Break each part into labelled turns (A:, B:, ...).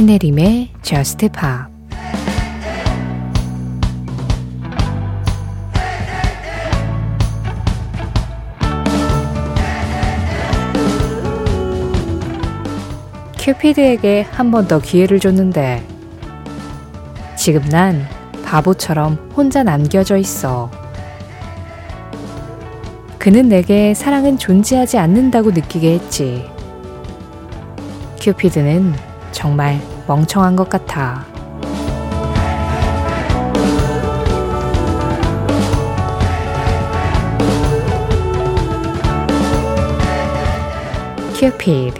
A: 신혜림의 Just Pop 큐피드에게 한 번 더 기회를 줬는데 지금 난 바보처럼 혼자 남겨져 있어. 그는 내게 사랑은 존재하지 않는다고 느끼게 했지. 큐피드는 정말 멍청한 것 같아. 큐피드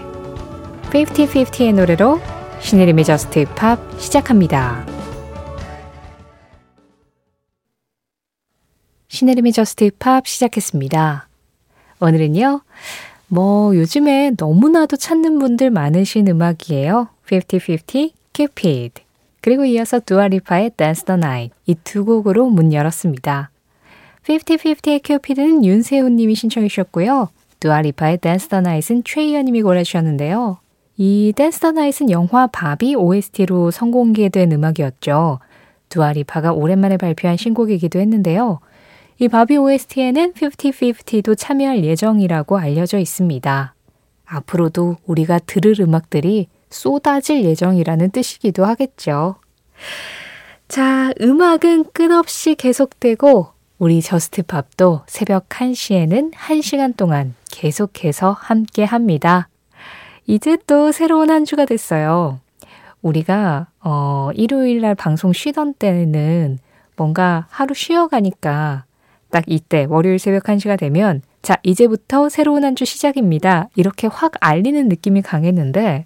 A: 50-50의 노래로 신혜림의 Just Pop 시작합니다. 신혜림의 Just Pop 시작했습니다. 오늘은요, 뭐 요즘에 너무나도 찾는 분들 많으신 음악이에요. 50-50 Cupid. 그리고 이어서 두아리파의 Dance the Night. 이 두 곡으로 문 열었습니다. 50-50의 Cupid는 윤세훈 님이 신청해 주셨고요. 두아리파의 Dance the Night은 최희연 님이 골라주셨는데요. 이 Dance the Night은 영화 바비 OST로 선공개된 음악이었죠. 두아리파가 오랜만에 발표한 신곡이기도 했는데요. 이 바비 OST에는 50-50도 참여할 예정이라고 알려져 있습니다. 앞으로도 우리가 들을 음악들이 쏟아질 예정이라는 뜻이기도 하겠죠. 자, 음악은 끝없이 계속되고 우리 저스트팝도 새벽 1시에는 1시간 동안 계속해서 함께 합니다. 이제 또 새로운 한 주가 됐어요. 우리가 어, 일요일 날 방송 쉬던 때는 뭔가 하루 쉬어가니까 딱 이때 월요일 새벽 1시가 되면 자, 이제부터 새로운 한 주 시작입니다. 이렇게 확 알리는 느낌이 강했는데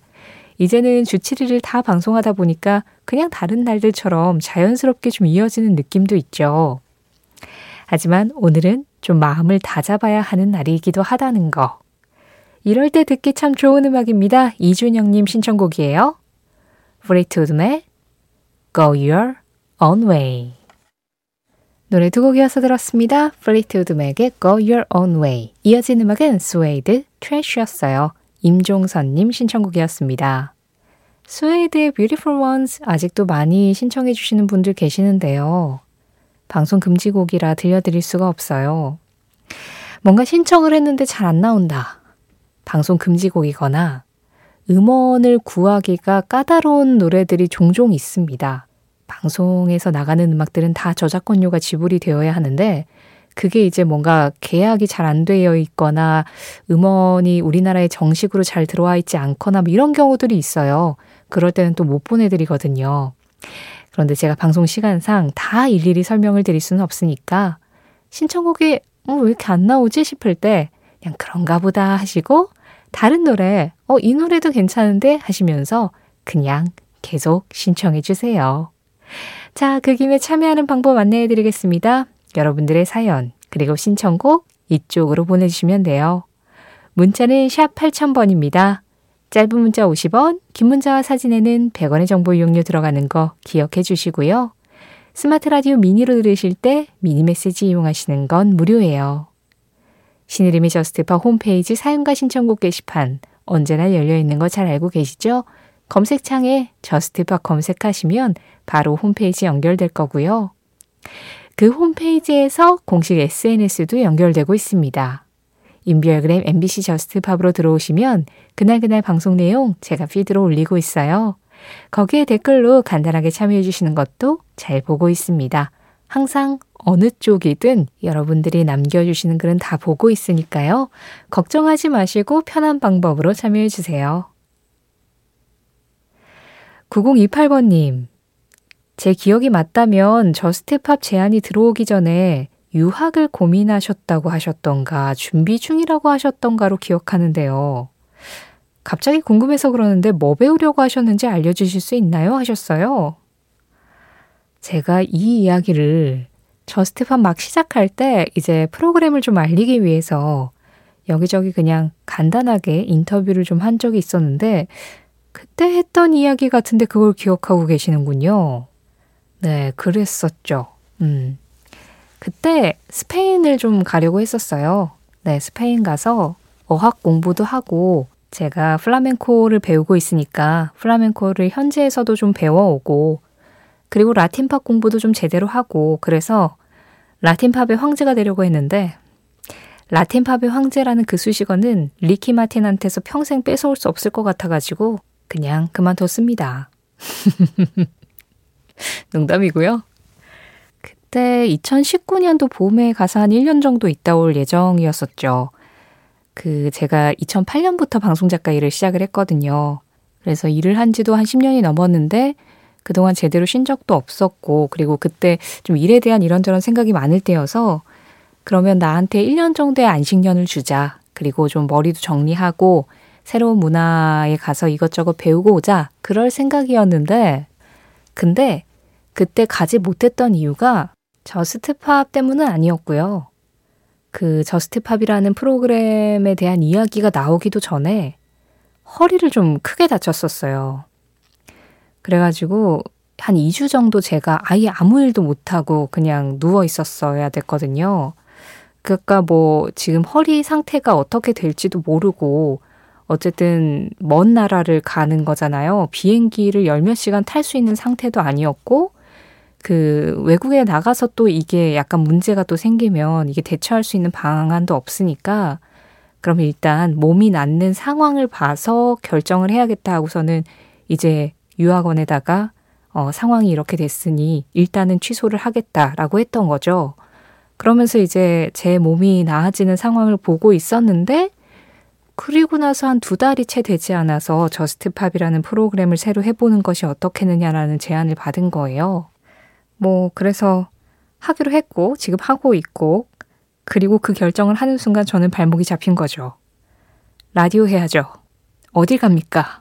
A: 이제는 주 7일을 다 방송하다 보니까 그냥 다른 날들처럼 자연스럽게 좀 이어지는 느낌도 있죠. 하지만 오늘은 좀 마음을 다잡아야 하는 날이기도 하다는 거. 이럴 때 듣기 참 좋은 음악입니다. 이준영님 신청곡이에요. Fleetwood의 Go Your Own Way. 노래 두 곡이어서 들었습니다. Fleetwood Mac의 Go Your Own Way. 이어진 음악은 Suede Trash였어요. 임종선님 신청곡이었습니다. Suede의 Beautiful Ones 아직도 많이 신청해 주시는 분들 계시는데요. 방송 금지곡이라 들려드릴 수가 없어요. 뭔가 신청을 했는데 잘 안 나온다. 방송 금지곡이거나 음원을 구하기가 까다로운 노래들이 종종 있습니다. 방송에서 나가는 음악들은 다 저작권료가 지불이 되어야 하는데 그게 이제 뭔가 계약이 잘 안 되어 있거나 음원이 우리나라에 정식으로 잘 들어와 있지 않거나 뭐 이런 경우들이 있어요. 그럴 때는 또 못 보내드리거든요. 그런데 제가 방송 시간상 다 일일이 설명을 드릴 수는 없으니까 신청곡이 어, 왜 이렇게 안 나오지 싶을 때 그냥 그런가 보다 하시고 다른 노래, 어, 이 노래도 괜찮은데 하시면서 그냥 계속 신청해 주세요. 자, 그 김에 참여하는 방법 안내해 드리겠습니다. 여러분들의 사연, 그리고 신청곡 이쪽으로 보내주시면 돼요. 문자는 샵 8000번입니다. 짧은 문자 50원, 긴 문자와 사진에는 100원의 정보 이용료 들어가는 거 기억해 주시고요. 스마트 라디오 미니로 들으실 때 미니 메시지 이용하시는 건 무료예요. 신혜림의 Just Pop 홈페이지 사연과 신청곡 게시판 언제나 열려 있는 거 잘 알고 계시죠? 검색창에 Just Pop 검색하시면 바로 홈페이지 연결될 거고요. 그 홈페이지에서 공식 SNS도 연결되고 있습니다. 인별그램 MBC Just Pop으로 들어오시면 그날그날 방송 내용 제가 feed로 올리고 있어요. 거기에 댓글로 간단하게 참여해 주시는 것도 잘 보고 있습니다. 항상 어느 쪽이든 여러분들이 남겨주시는 글은 다 보고 있으니까요. 걱정하지 마시고 편한 방법으로 참여해 주세요. 9028번님, 제 기억이 맞다면 Just Pop 제안이 들어오기 전에 유학을 고민하셨다고 하셨던가 준비 중이라고 하셨던가로 기억하는데요. 갑자기 궁금해서 그러는데 뭐 배우려고 하셨는지 알려주실 수 있나요? 하셨어요. 제가 이 이야기를 Just Pop 막 시작할 때 이제 프로그램을 좀 알리기 위해서 여기저기 그냥 간단하게 인터뷰를 좀 한 적이 있었는데 그때 했던 이야기 같은데 그걸 기억하고 계시는군요. 네, 그랬었죠. 음. 그때 스페인을 좀 가려고 했었어요. 네, 스페인 가서 어학 공부도 하고 제가 플라멩코를 배우고 있으니까 플라멩코를 현지에서도 좀 배워오고 그리고 라틴팝 공부도 좀 제대로 하고 그래서 라틴팝의 황제가 되려고 했는데 라틴팝의 황제라는 그 수식어는 리키 마틴한테서 평생 뺏어올 수 없을 것 같아가지고 그냥 그만뒀습니다. 농담이고요. 그때 2019년도 봄에 가서 한 1년 정도 있다 올 예정이었었죠. 그 제가 2008년부터 방송 작가 일을 시작을 했거든요. 그래서 일을 한 지도 한 10년이 넘었는데 그동안 제대로 쉰 적도 없었고 그리고 그때 좀 일에 대한 이런저런 생각이 많을 때여서 그러면 나한테 1년 정도의 안식년을 주자. 그리고 좀 머리도 정리하고 새로운 문화에 가서 이것저것 배우고 오자. 그럴 생각이었는데 근데 그때 가지 못했던 이유가 Just Pop 때문은 아니었고요. 그 Just Pop이라는 프로그램에 대한 이야기가 나오기도 전에 허리를 좀 크게 다쳤었어요. 그래가지고 한 2주 정도 제가 아예 아무 일도 못하고 그냥 누워 있었어야 됐거든요. 그러니까 뭐 지금 허리 상태가 어떻게 될지도 모르고 어쨌든 먼 나라를 가는 거잖아요. 비행기를 열 몇 시간 탈 수 있는 상태도 아니었고 그 외국에 나가서 또 이게 약간 문제가 또 생기면 이게 대처할 수 있는 방안도 없으니까 그럼 일단 몸이 낫는 상황을 봐서 결정을 해야겠다 하고서는 이제 유학원에다가 어, 상황이 이렇게 됐으니 일단은 취소를 하겠다라고 했던 거죠. 그러면서 이제 제 몸이 나아지는 상황을 보고 있었는데 그리고 나서 한 두 달이 채 되지 않아서 Just Pop이라는 프로그램을 새로 해보는 것이 어떻겠느냐라는 제안을 받은 거예요. 뭐, 그래서 하기로 했고, 지금 하고 있고, 그리고 그 결정을 하는 순간 저는 발목이 잡힌 거죠. 라디오 해야죠. 어딜 갑니까?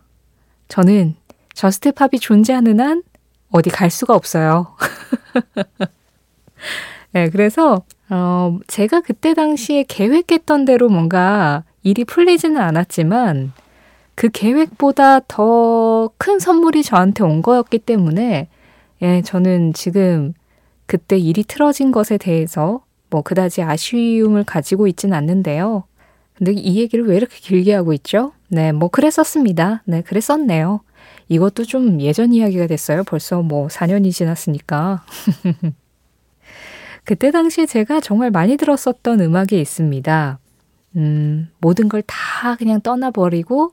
A: 저는 Just Pop이 존재하는 한 어디 갈 수가 없어요. 네, 그래서, 어, 제가 그때 당시에 계획했던 대로 뭔가 일이 풀리지는 않았지만 그 계획보다 더 큰 선물이 저한테 온 거였기 때문에 예, 저는 지금 그때 일이 틀어진 것에 대해서 뭐 그다지 아쉬움을 가지고 있진 않는데요. 근데 이 얘기를 왜 이렇게 길게 하고 있죠? 네, 뭐 그랬었습니다. 네, 그랬었네요. 이것도 좀 예전 이야기가 됐어요. 벌써 뭐 4년이 지났으니까. 그때 당시에 제가 정말 많이 들었었던 음악이 있습니다. 음, 모든 걸 다 그냥 떠나버리고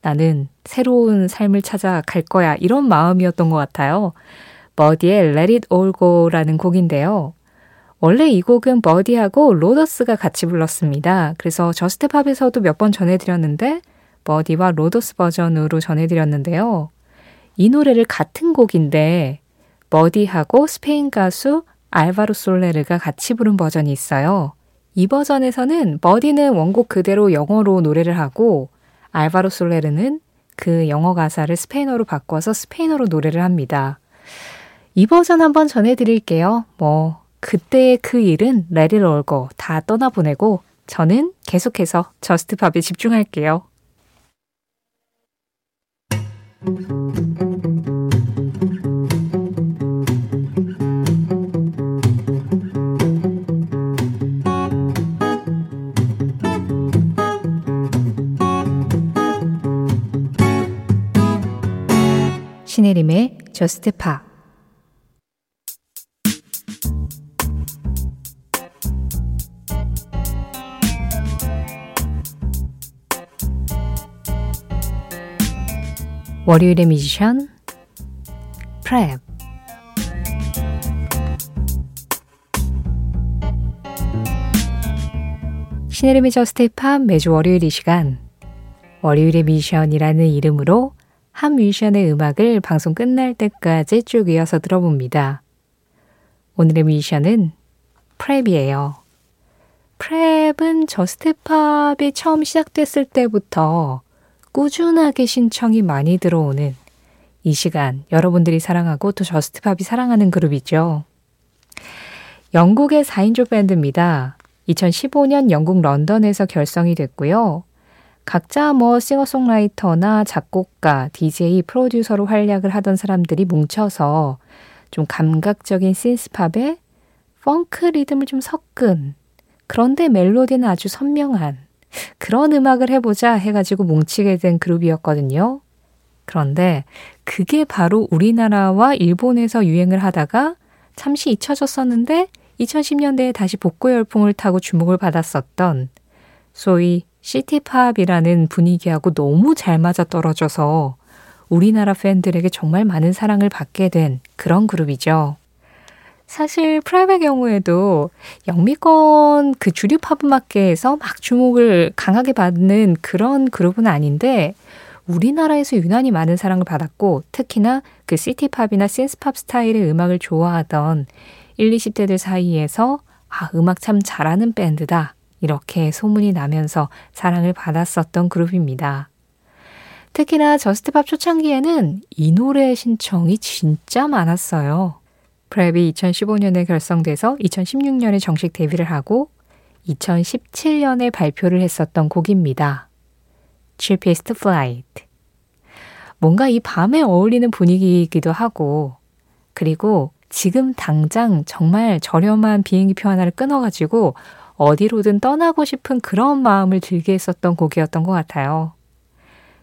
A: 나는 새로운 삶을 찾아갈 거야. 이런 마음이었던 것 같아요. 버디의 Let It All Go라는 곡인데요. 원래 이 곡은 버디하고 로더스가 같이 불렀습니다. 그래서 Just Pop에서도 몇 번 전해드렸는데 버디와 로더스 버전으로 전해드렸는데요. 이 노래를 같은 곡인데 버디하고 스페인 가수 알바로 솔레르가 같이 부른 버전이 있어요. 이 버전에서는 버디는 원곡 그대로 영어로 노래를 하고 알바로 솔레르는 그 영어 가사를 스페인어로 바꿔서 스페인어로 노래를 합니다. 이 버전 한번 전해드릴게요. 뭐, 그때의 그 일은 Let It All Go 다 떠나보내고 저는 계속해서 Just Pop에 집중할게요. 신혜림의 저스트 파 월요일의 뮤지션 프랩 신혜림의 저스트 팝 매주 월요일 이 시간 월요일의 뮤지션이라는 이름으로 한 뮤지션의 음악을 방송 끝날 때까지 쭉 이어서 들어봅니다. 오늘의 뮤지션은 PREP이에요. PREP은 Just Pop이 처음 시작됐을 때부터 꾸준하게 신청이 많이 들어오는 이 시간 여러분들이 사랑하고 또 Just Pop이 사랑하는 그룹이죠. 영국의 4인조 밴드입니다. 2015년 영국 런던에서 결성이 됐고요. 각자 뭐 싱어송라이터나 작곡가, DJ, 프로듀서로 활약을 하던 사람들이 뭉쳐서 좀 감각적인 신스팝에 펑크 리듬을 좀 섞은 그런데 멜로디는 아주 선명한 그런 음악을 해보자 해가지고 뭉치게 된 그룹이었거든요. 그런데 그게 바로 우리나라와 일본에서 유행을 하다가 잠시 잊혀졌었는데 2010년대에 다시 복고 열풍을 타고 주목을 받았었던 소위 city pop이라는 분위기하고 너무 잘 맞아 떨어져서 우리나라 팬들에게 정말 많은 사랑을 받게 된 그런 그룹이죠. 사실 PREP의 경우에도 영미권 그 주류 팝 음악계에서 막 주목을 강하게 받는 그런 그룹은 아닌데 우리나라에서 유난히 많은 사랑을 받았고 특히나 그 city pop이나 synth pop 스타일의 음악을 좋아하던 1, 20대들 사이에서 아, 음악 참 잘하는 밴드다. 이렇게 소문이 나면서 사랑을 받았었던 그룹입니다. 특히나 Just Pop 초창기에는 이 노래 신청이 진짜 많았어요. PREP이 2015년에 결성돼서 2016년에 정식 데뷔를 하고 2017년에 발표를 했었던 곡입니다. Cheapest Flight. 뭔가 이 밤에 어울리는 분위기이기도 하고, 그리고 지금 당장 정말 저렴한 비행기표 하나를 끊어가지고 어디로든 떠나고 싶은 그런 마음을 들게 했었던 곡이었던 것 같아요.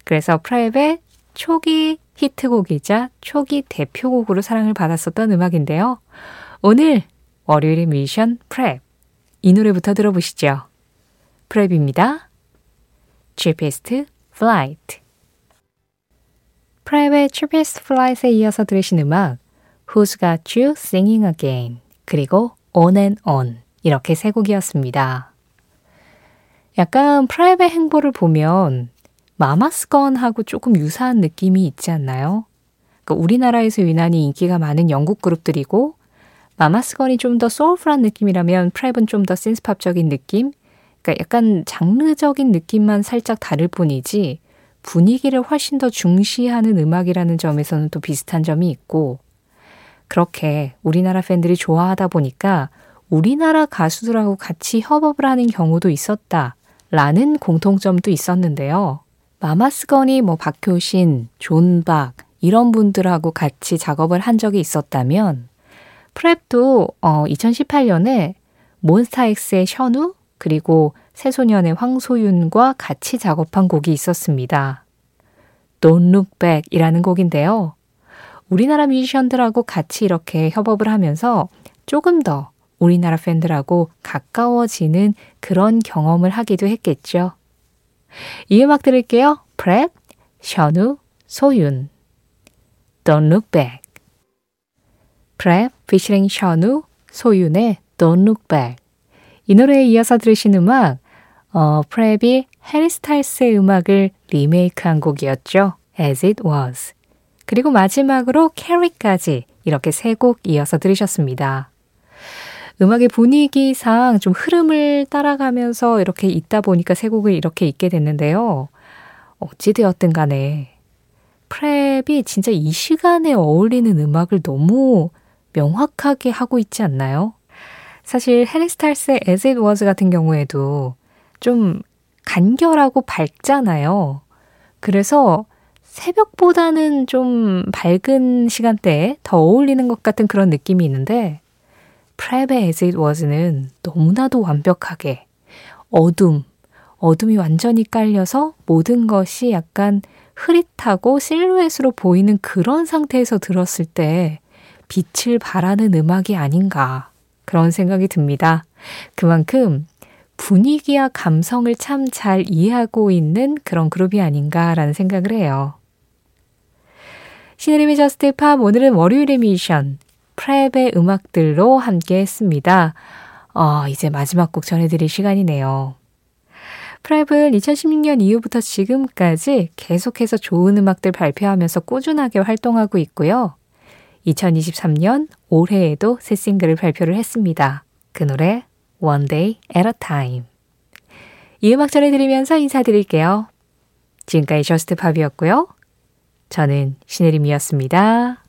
A: 그래서 프랩의 초기 히트곡이자 초기 대표곡으로 사랑을 받았었던 음악인데요. 오늘 월요일의 미션 프랩. 이 노래부터 들어보시죠. 프랩입니다. Cheapest Flight. 프랩의 Cheapest Flight에 이어서 들으신 음악 Who's Got You Singing Again 그리고 On and On 이렇게 세 곡이었습니다. 약간 프랩의 행보를 보면 마마스건하고 조금 유사한 느낌이 있지 않나요? 그러니까 우리나라에서 유난히 인기가 많은 영국 그룹들이고 마마스건이 좀 더 소울풀한 느낌이라면 프랩은 좀 더 신스팝적인 느낌? 그러니까 약간 장르적인 느낌만 살짝 다를 뿐이지 분위기를 훨씬 더 중시하는 음악이라는 점에서는 또 비슷한 점이 있고 그렇게 우리나라 팬들이 좋아하다 보니까 우리나라 가수들하고 같이 협업을 하는 경우도 있었다. 라는 공통점도 있었는데요. 마마스건이 뭐 박효신, 존박 이런 분들하고 같이 작업을 한 적이 있었다면 프랩도 어 2018년에 몬스타엑스의 션우 그리고 새소년의 황소윤과 같이 작업한 곡이 있었습니다. Don't Look Back이라는 곡인데요. 우리나라 뮤지션들하고 같이 이렇게 협업을 하면서 조금 더 우리나라 팬들하고 가까워지는 그런 경험을 하기도 했겠죠. 이 음악 들을게요. PREP, 셔누, 소윤. Don't look back. PREP, featuring 셔누, 소윤의 Don't look back. 이 노래에 이어서 들으신 음악, 어, 프랩이 해리 스타일스의 음악을 리메이크한 곡이었죠. As It Was. 그리고 마지막으로 캐리까지 이렇게 세 곡 이어서 들으셨습니다. 음악의 분위기상 좀 흐름을 따라가면서 이렇게 있다 보니까 세 곡을 이렇게 읽게 됐는데요. 어찌되었든 간에 프랩이 진짜 이 시간에 어울리는 음악을 너무 명확하게 하고 있지 않나요? 사실 해리 스타일스의 As It Was 같은 경우에도 좀 간결하고 밝잖아요. 그래서 새벽보다는 좀 밝은 시간대에 더 어울리는 것 같은 그런 느낌이 있는데 프랩의 As It Was는 너무나도 완벽하게 어둠, 어둠이 완전히 깔려서 모든 것이 약간 흐릿하고 실루엣으로 보이는 그런 상태에서 들었을 때 빛을 발하는 음악이 아닌가 그런 생각이 듭니다. 그만큼 분위기와 감성을 참 잘 이해하고 있는 그런 그룹이 아닌가라는 생각을 해요. 신혜림의 Just Pop 오늘은 월요일의 뮤지션 PREP의 음악들로 함께 했습니다. 어, 이제 마지막 곡 전해드릴 시간이네요. PREP은 2016년 이후부터 지금까지 계속해서 좋은 음악들 발표하면서 꾸준하게 활동하고 있고요. 2023년 올해에도 새 싱글을 발표를 했습니다. 그 노래 One Day at a Time. 이 음악 전해드리면서 인사드릴게요. 지금까지 저스트 팝이었고요. 저는 신혜림이었습니다.